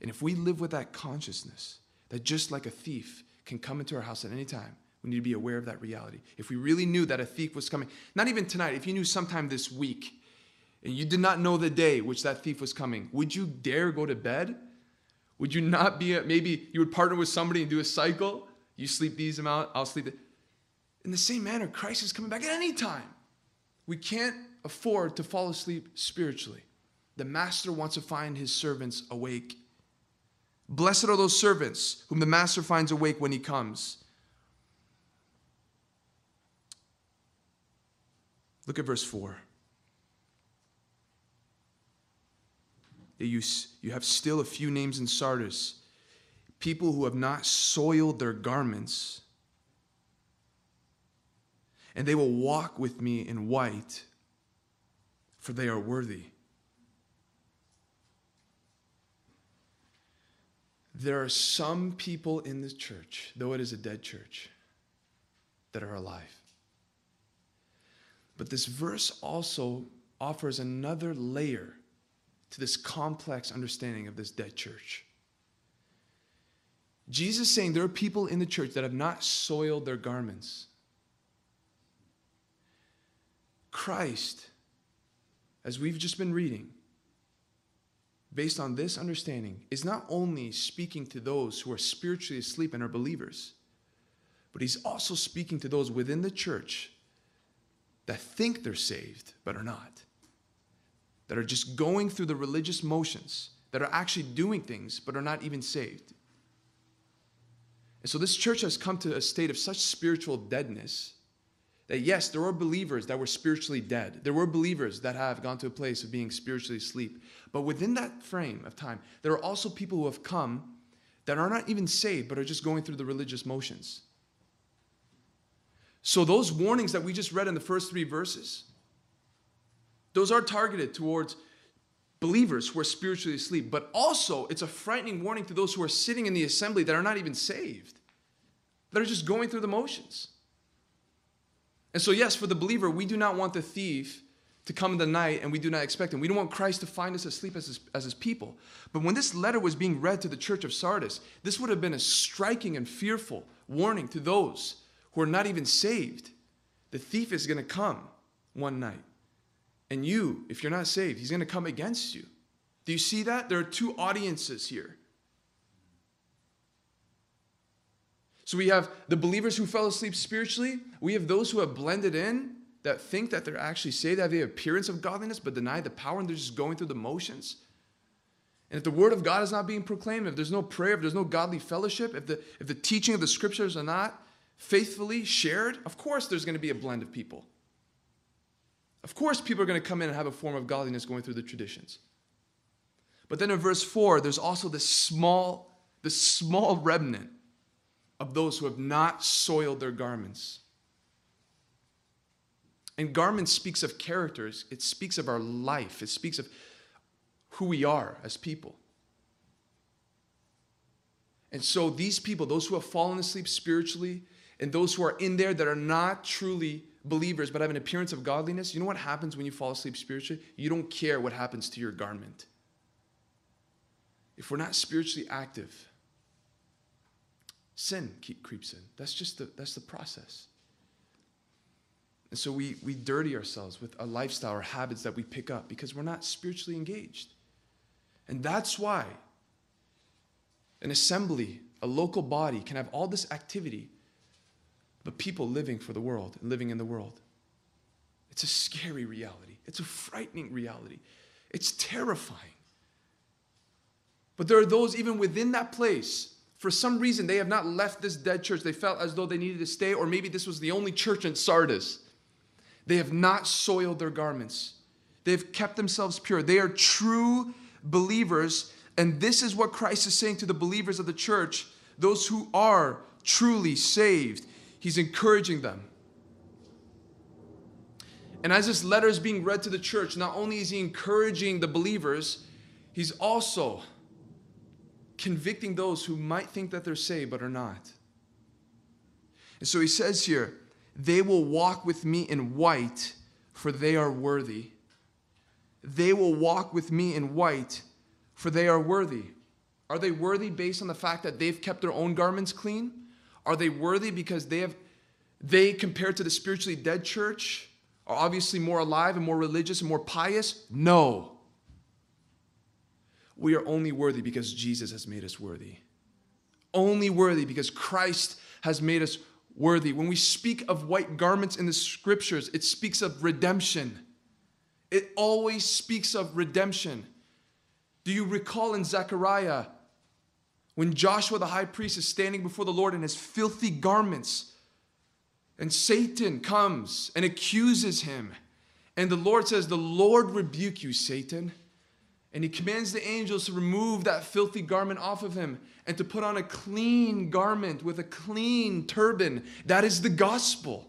And if we live with that consciousness, that just like a thief can come into our house at any time, we need to be aware of that reality. If we really knew that a thief was coming, not even tonight, if you knew sometime this week and you did not know the day which that thief was coming, would you dare go to bed? Would you not be, a, maybe you would partner with somebody and do a cycle? You sleep these amount, I'll sleep. The, in the same manner, Christ is coming back at any time. We can't afford to fall asleep spiritually. The master wants to find his servants awake. Blessed are those servants whom the master finds awake when he comes. Look at verse 4. You, you have still a few names in Sardis, people who have not soiled their garments, and they will walk with me in white, for they are worthy. There are some people in the church, though it is a dead church, that are alive. But this verse also offers another layer to this complex understanding of this dead church. Jesus is saying there are people in the church that have not soiled their garments. Christ, as we've just been reading, based on this understanding, is not only speaking to those who are spiritually asleep and are believers, but he's also speaking to those within the church that think they're saved but are not, that are just going through the religious motions, that are actually doing things but are not even saved. And so this church has come to a state of such spiritual deadness that yes, there were believers that were spiritually dead. There were believers that have gone to a place of being spiritually asleep. But within that frame of time, there are also people who have come that are not even saved, but are just going through the religious motions. So, those warnings that we just read in the first three verses, those are targeted towards believers who are spiritually asleep, but also it's a frightening warning to those who are sitting in the assembly that are not even saved, that are just going through the motions. And so, yes, for the believer, we do not want the thief to come in the night and we do not expect him. We don't want Christ to find us asleep as his, as his people. But when this letter was being read to the church of Sardis, this would have been a striking and fearful warning to those who are not even saved. The thief is going to come one night. And you, if you're not saved, he's going to come against you. Do you see that? There are two audiences here. So we have the believers who fell asleep spiritually, we have those who have blended in that think that they're actually saved, that have the appearance of godliness but deny the power and they're just going through the motions. And if the word of God is not being proclaimed, if there's no prayer, if there's no godly fellowship, if the, if the teaching of the scriptures are not faithfully shared, of course there's going to be a blend of people. Of course, people are going to come in and have a form of godliness going through the traditions. But then in verse 4, there's also this small, this small remnant of those who have not soiled their garments. And garments speaks of characters, it speaks of our life, it speaks of who we are as people. And so these people, those who have fallen asleep spiritually, and those who are in there that are not truly believers but have an appearance of godliness, you know what happens when you fall asleep spiritually? You don't care what happens to your garment. If we're not spiritually active, sin creeps in. That's just the, that's the process. And so we, we dirty ourselves with a lifestyle or habits that we pick up because we're not spiritually engaged. And that's why an assembly, a local body, can have all this activity, but people living for the world and living in the world. It's a scary reality. It's a frightening reality. It's terrifying. But there are those even within that place, for some reason, they have not left this dead church. They felt as though they needed to stay, or maybe this was the only church in Sardis. They have not soiled their garments, they've kept themselves pure. They are true believers. And this is what Christ is saying to the believers of the church, those who are truly saved. He's encouraging them. And as this letter is being read to the church, not only is he encouraging the believers, he's also convicting those who might think that they're saved but are not. And so he says here, they will walk with me in white, for they are worthy. They will walk with me in white, for they are worthy. Are they worthy based on the fact that they've kept their own garments clean? Are they worthy because they have they compared to the spiritually dead church are obviously more alive and more religious and more pious? No. We are only worthy because Jesus has made us worthy. Only worthy because Christ has made us worthy. When we speak of white garments in the scriptures, it speaks of redemption. It always speaks of redemption. Do you recall in Zechariah when Joshua the high priest is standing before the Lord in his filthy garments and Satan comes and accuses him? And the Lord says, The Lord rebuke you, Satan. And he commands the angels to remove that filthy garment off of him and to put on a clean garment with a clean turban. That is the gospel.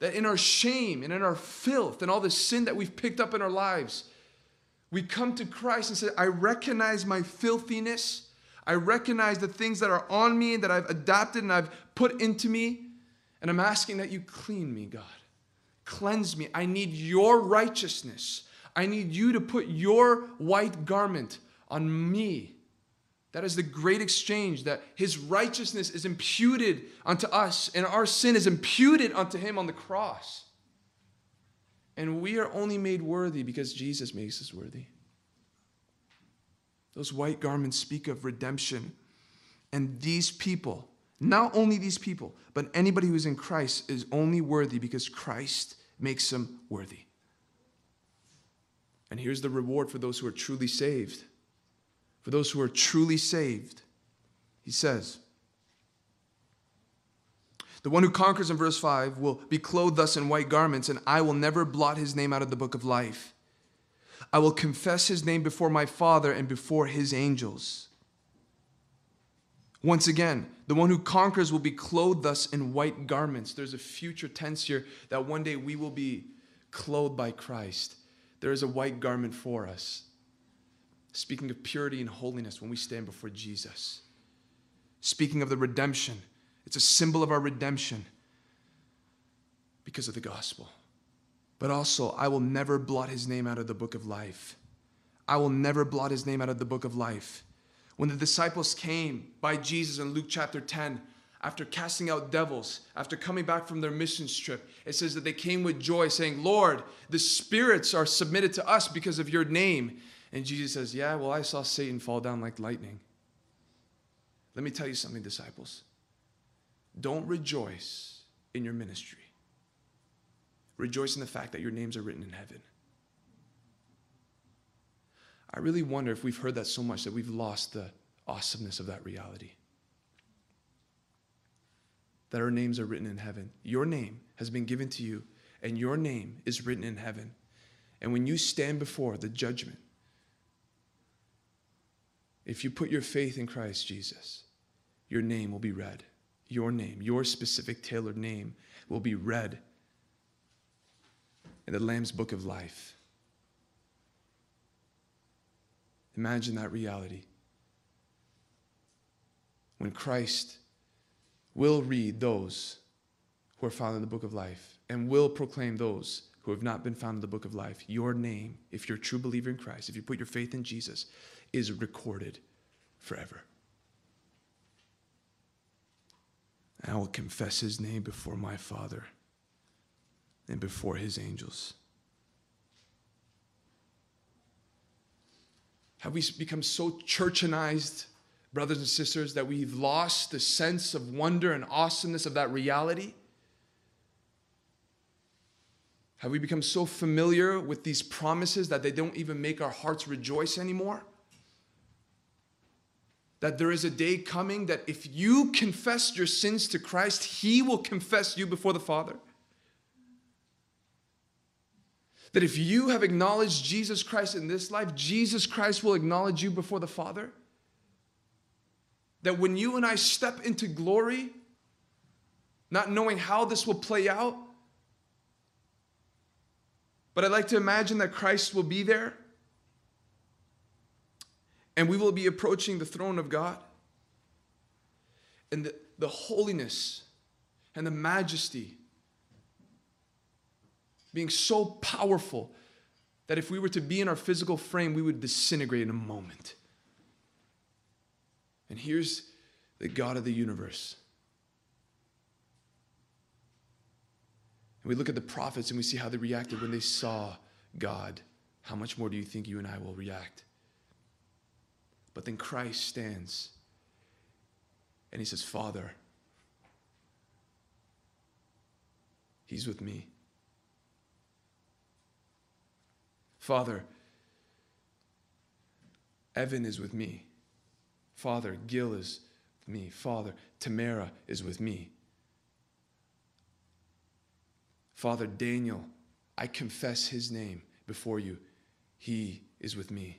That in our shame and in our filth and all the sin that we've picked up in our lives, we come to Christ and say, I recognize my filthiness. I recognize the things that are on me and that I've adapted and I've put into me. And I'm asking that you clean me, God. Cleanse me. I need your righteousness. I need you to put your white garment on me. That is the great exchange that his righteousness is imputed unto us and our sin is imputed unto him on the cross. And we are only made worthy because Jesus makes us worthy. Those white garments speak of redemption. And these people, not only these people, but anybody who's in Christ is only worthy because Christ makes them worthy. And here's the reward for those who are truly saved. For those who are truly saved, he says, the one who conquers in verse 5 will be clothed thus in white garments, and I will never blot his name out of the book of life. I will confess his name before my Father and before his angels. Once again, the one who conquers will be clothed thus in white garments. There's a future tense here that one day we will be clothed by Christ. There is a white garment for us. Speaking of purity and holiness when we stand before Jesus. Speaking of the redemption it's a symbol of our redemption because of the gospel. But also, I will never blot his name out of the book of life. I will never blot his name out of the book of life. When the disciples came by Jesus in Luke chapter 10, after casting out devils, after coming back from their missions trip, it says that they came with joy, saying, Lord, the spirits are submitted to us because of your name. And Jesus says, Yeah, well, I saw Satan fall down like lightning. Let me tell you something, disciples. Don't rejoice in your ministry. Rejoice in the fact that your names are written in heaven. I really wonder if we've heard that so much that we've lost the awesomeness of that reality. That our names are written in heaven. Your name has been given to you, and your name is written in heaven. And when you stand before the judgment, if you put your faith in Christ Jesus, your name will be read your name, your specific tailored name, will be read in the Lamb's book of life. Imagine that reality. When Christ will read those who are found in the book of life and will proclaim those who have not been found in the book of life, your name, if you're a true believer in Christ, if you put your faith in Jesus, is recorded forever. And I will confess his name before my Father and before his angels. Have we become so churchanized, brothers and sisters, that we've lost the sense of wonder and awesomeness of that reality? Have we become so familiar with these promises that they don't even make our hearts rejoice anymore? That there is a day coming that if you confess your sins to Christ, He will confess you before the Father. That if you have acknowledged Jesus Christ in this life, Jesus Christ will acknowledge you before the Father. That when you and I step into glory, not knowing how this will play out, but I'd like to imagine that Christ will be there and we will be approaching the throne of God. And the, the holiness and the majesty being so powerful that if we were to be in our physical frame, we would disintegrate in a moment. And here's the God of the universe. And we look at the prophets and we see how they reacted when they saw God. How much more do you think you and I will react? But then Christ stands and he says, Father, he's with me. Father, Evan is with me. Father, Gil is with me. Father, Tamara is with me. Father, Daniel, I confess his name before you. He is with me.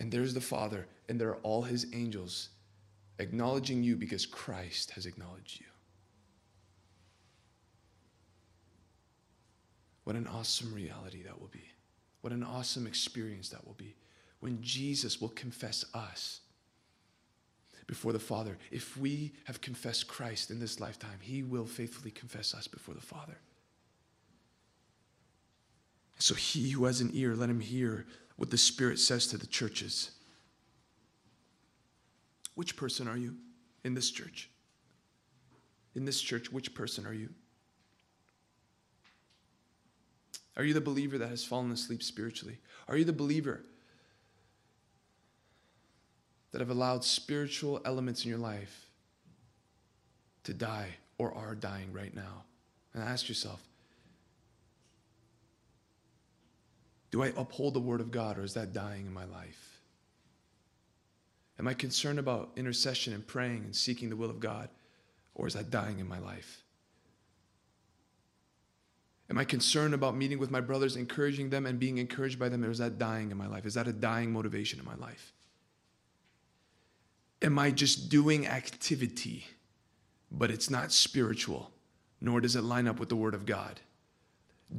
And there's the Father, and there are all his angels acknowledging you because Christ has acknowledged you. What an awesome reality that will be. What an awesome experience that will be when Jesus will confess us before the Father. If we have confessed Christ in this lifetime, He will faithfully confess us before the Father. So, he who has an ear, let him hear what the Spirit says to the churches. Which person are you in this church? In this church, which person are you? Are you the believer that has fallen asleep spiritually? Are you the believer that have allowed spiritual elements in your life to die or are dying right now? And ask yourself Do I uphold the Word of God or is that dying in my life? Am I concerned about intercession and praying and seeking the will of God or is that dying in my life? Am I concerned about meeting with my brothers, encouraging them, and being encouraged by them? Or is that dying in my life? Is that a dying motivation in my life? Am I just doing activity, but it's not spiritual, nor does it line up with the Word of God?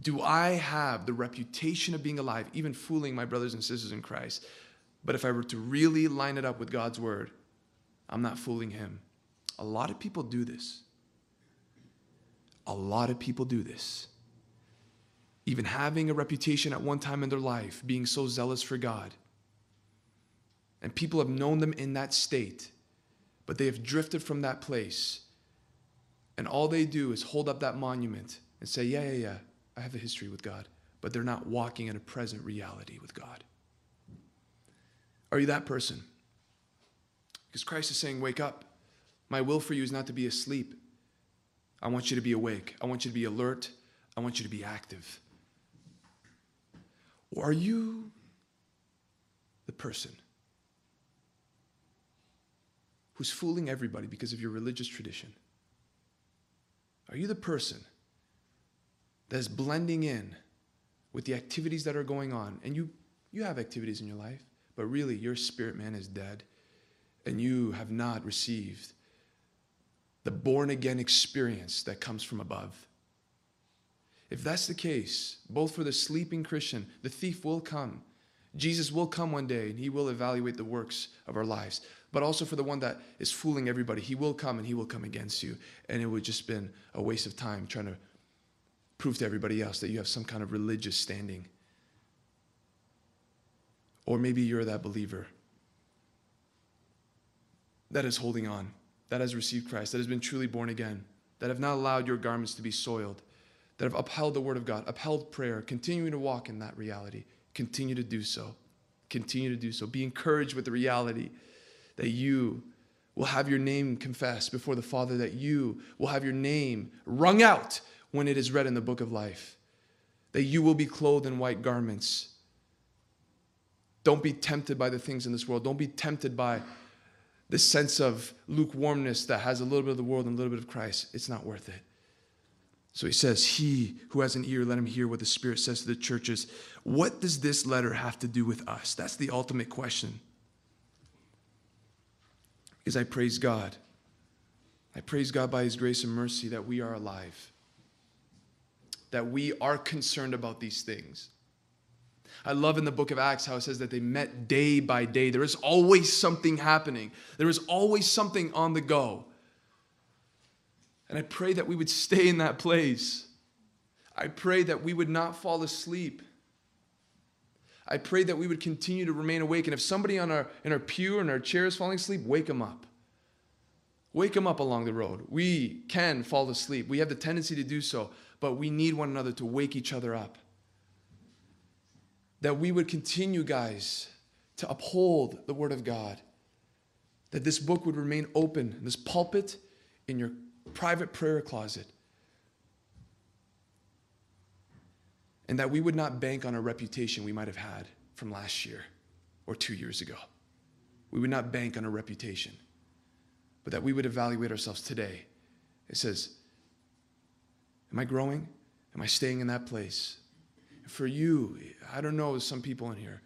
Do I have the reputation of being alive, even fooling my brothers and sisters in Christ? But if I were to really line it up with God's Word, I'm not fooling Him. A lot of people do this. A lot of people do this even having a reputation at one time in their life, being so zealous for God. And people have known them in that state, but they have drifted from that place. And all they do is hold up that monument and say, Yeah, yeah, yeah, I have a history with God. But they're not walking in a present reality with God. Are you that person? Because Christ is saying, Wake up. My will for you is not to be asleep. I want you to be awake. I want you to be alert. I want you to be active. Or are you the person who's fooling everybody because of your religious tradition? Are you the person that is blending in with the activities that are going on? And you, you have activities in your life, but really your spirit man is dead and you have not received the born again experience that comes from above. If that's the case, both for the sleeping Christian, the thief will come. Jesus will come one day and he will evaluate the works of our lives. But also for the one that is fooling everybody, he will come and he will come against you. And it would just been a waste of time trying to prove to everybody else that you have some kind of religious standing. Or maybe you're that believer that is holding on that has received Christ, that has been truly born again, that have not allowed your garments to be soiled, that have upheld the word of God, upheld prayer, continuing to walk in that reality, continue to do so. Continue to do so. Be encouraged with the reality that you will have your name confessed before the Father, that you will have your name rung out when it is read in the book of life, that you will be clothed in white garments. Don't be tempted by the things in this world. Don't be tempted by the sense of lukewarmness that has a little bit of the world and a little bit of Christ. It's not worth it. So he says, He who has an ear, let him hear what the Spirit says to the churches. What does this letter have to do with us? That's the ultimate question. Because I praise God. I praise God by His grace and mercy that we are alive, that we are concerned about these things. I love in the book of Acts how it says that they met day by day. There is always something happening, there is always something on the go. And I pray that we would stay in that place. I pray that we would not fall asleep. I pray that we would continue to remain awake. And if somebody on our, in our pew or in our chair is falling asleep, wake them up. Wake them up along the road. We can fall asleep. We have the tendency to do so, but we need one another to wake each other up. That we would continue, guys, to uphold the Word of God. That this book would remain open, this pulpit in your private prayer closet. And that we would not bank on a reputation we might have had from last year or two years ago. We would not bank on a reputation, but that we would evaluate ourselves today. It says, Am I growing? Am I staying in that place? For you, I don't know, some people in here,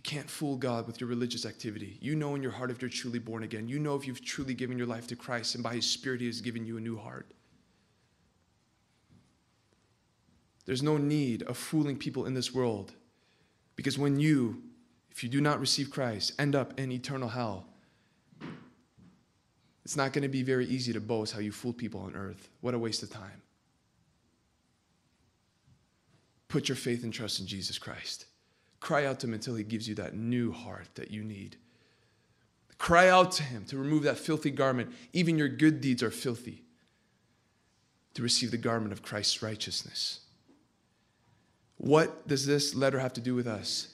You can't fool God with your religious activity. You know in your heart if you're truly born again. You know if you've truly given your life to Christ, and by His Spirit, He has given you a new heart. There's no need of fooling people in this world because when you, if you do not receive Christ, end up in eternal hell, it's not going to be very easy to boast how you fooled people on earth. What a waste of time. Put your faith and trust in Jesus Christ. Cry out to Him until He gives you that new heart that you need. Cry out to Him to remove that filthy garment. Even your good deeds are filthy. To receive the garment of Christ's righteousness. What does this letter have to do with us?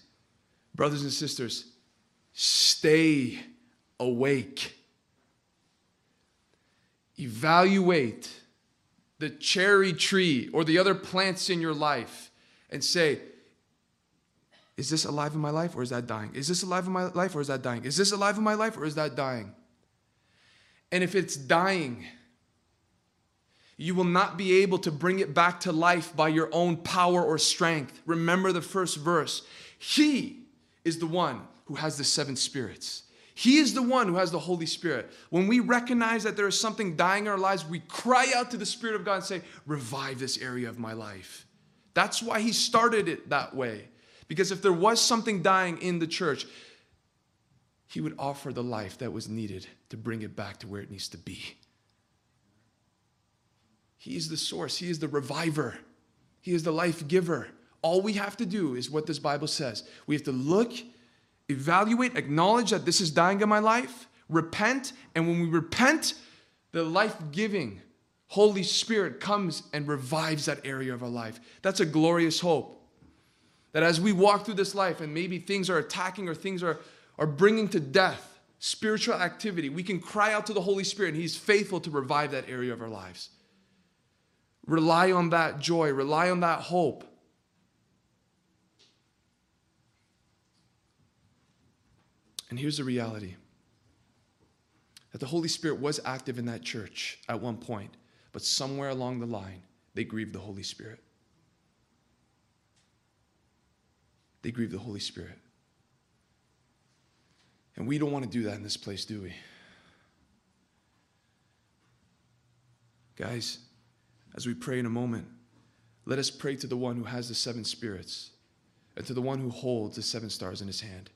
Brothers and sisters, stay awake. Evaluate the cherry tree or the other plants in your life and say, is this alive in my life or is that dying? Is this alive in my life or is that dying? Is this alive in my life or is that dying? And if it's dying, you will not be able to bring it back to life by your own power or strength. Remember the first verse. He is the one who has the seven spirits. He is the one who has the Holy Spirit. When we recognize that there is something dying in our lives, we cry out to the Spirit of God and say, Revive this area of my life. That's why He started it that way. Because if there was something dying in the church, he would offer the life that was needed to bring it back to where it needs to be. He is the source, He is the reviver, He is the life giver. All we have to do is what this Bible says. We have to look, evaluate, acknowledge that this is dying in my life, repent, and when we repent, the life giving Holy Spirit comes and revives that area of our life. That's a glorious hope. That as we walk through this life and maybe things are attacking or things are, are bringing to death spiritual activity, we can cry out to the Holy Spirit and He's faithful to revive that area of our lives. Rely on that joy, rely on that hope. And here's the reality that the Holy Spirit was active in that church at one point, but somewhere along the line, they grieved the Holy Spirit. they grieved the Holy Spirit. And we don't want to do that in this place, do we? Guys, as we pray in a moment, let us pray to the one who has the seven spirits and to the one who holds the seven stars in his hand.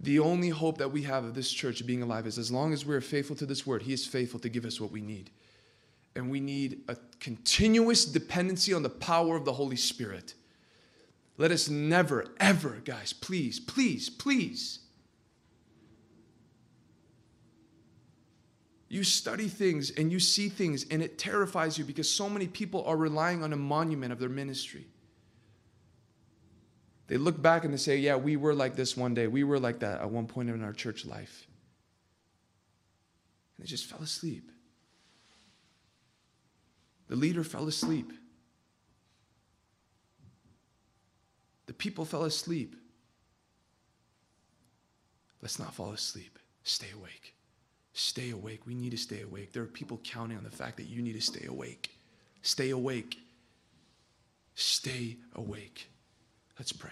The only hope that we have of this church being alive is as long as we're faithful to this word, he is faithful to give us what we need. And we need a continuous dependency on the power of the Holy Spirit. Let us never, ever, guys, please, please, please, You study things and you see things, and it terrifies you because so many people are relying on a monument of their ministry. They look back and they say, Yeah, we were like this one day. We were like that at one point in our church life. And they just fell asleep. The leader fell asleep. The people fell asleep. Let's not fall asleep. Stay awake. Stay awake. We need to stay awake. There are people counting on the fact that you need to stay awake. Stay awake. Stay awake. Let's pray.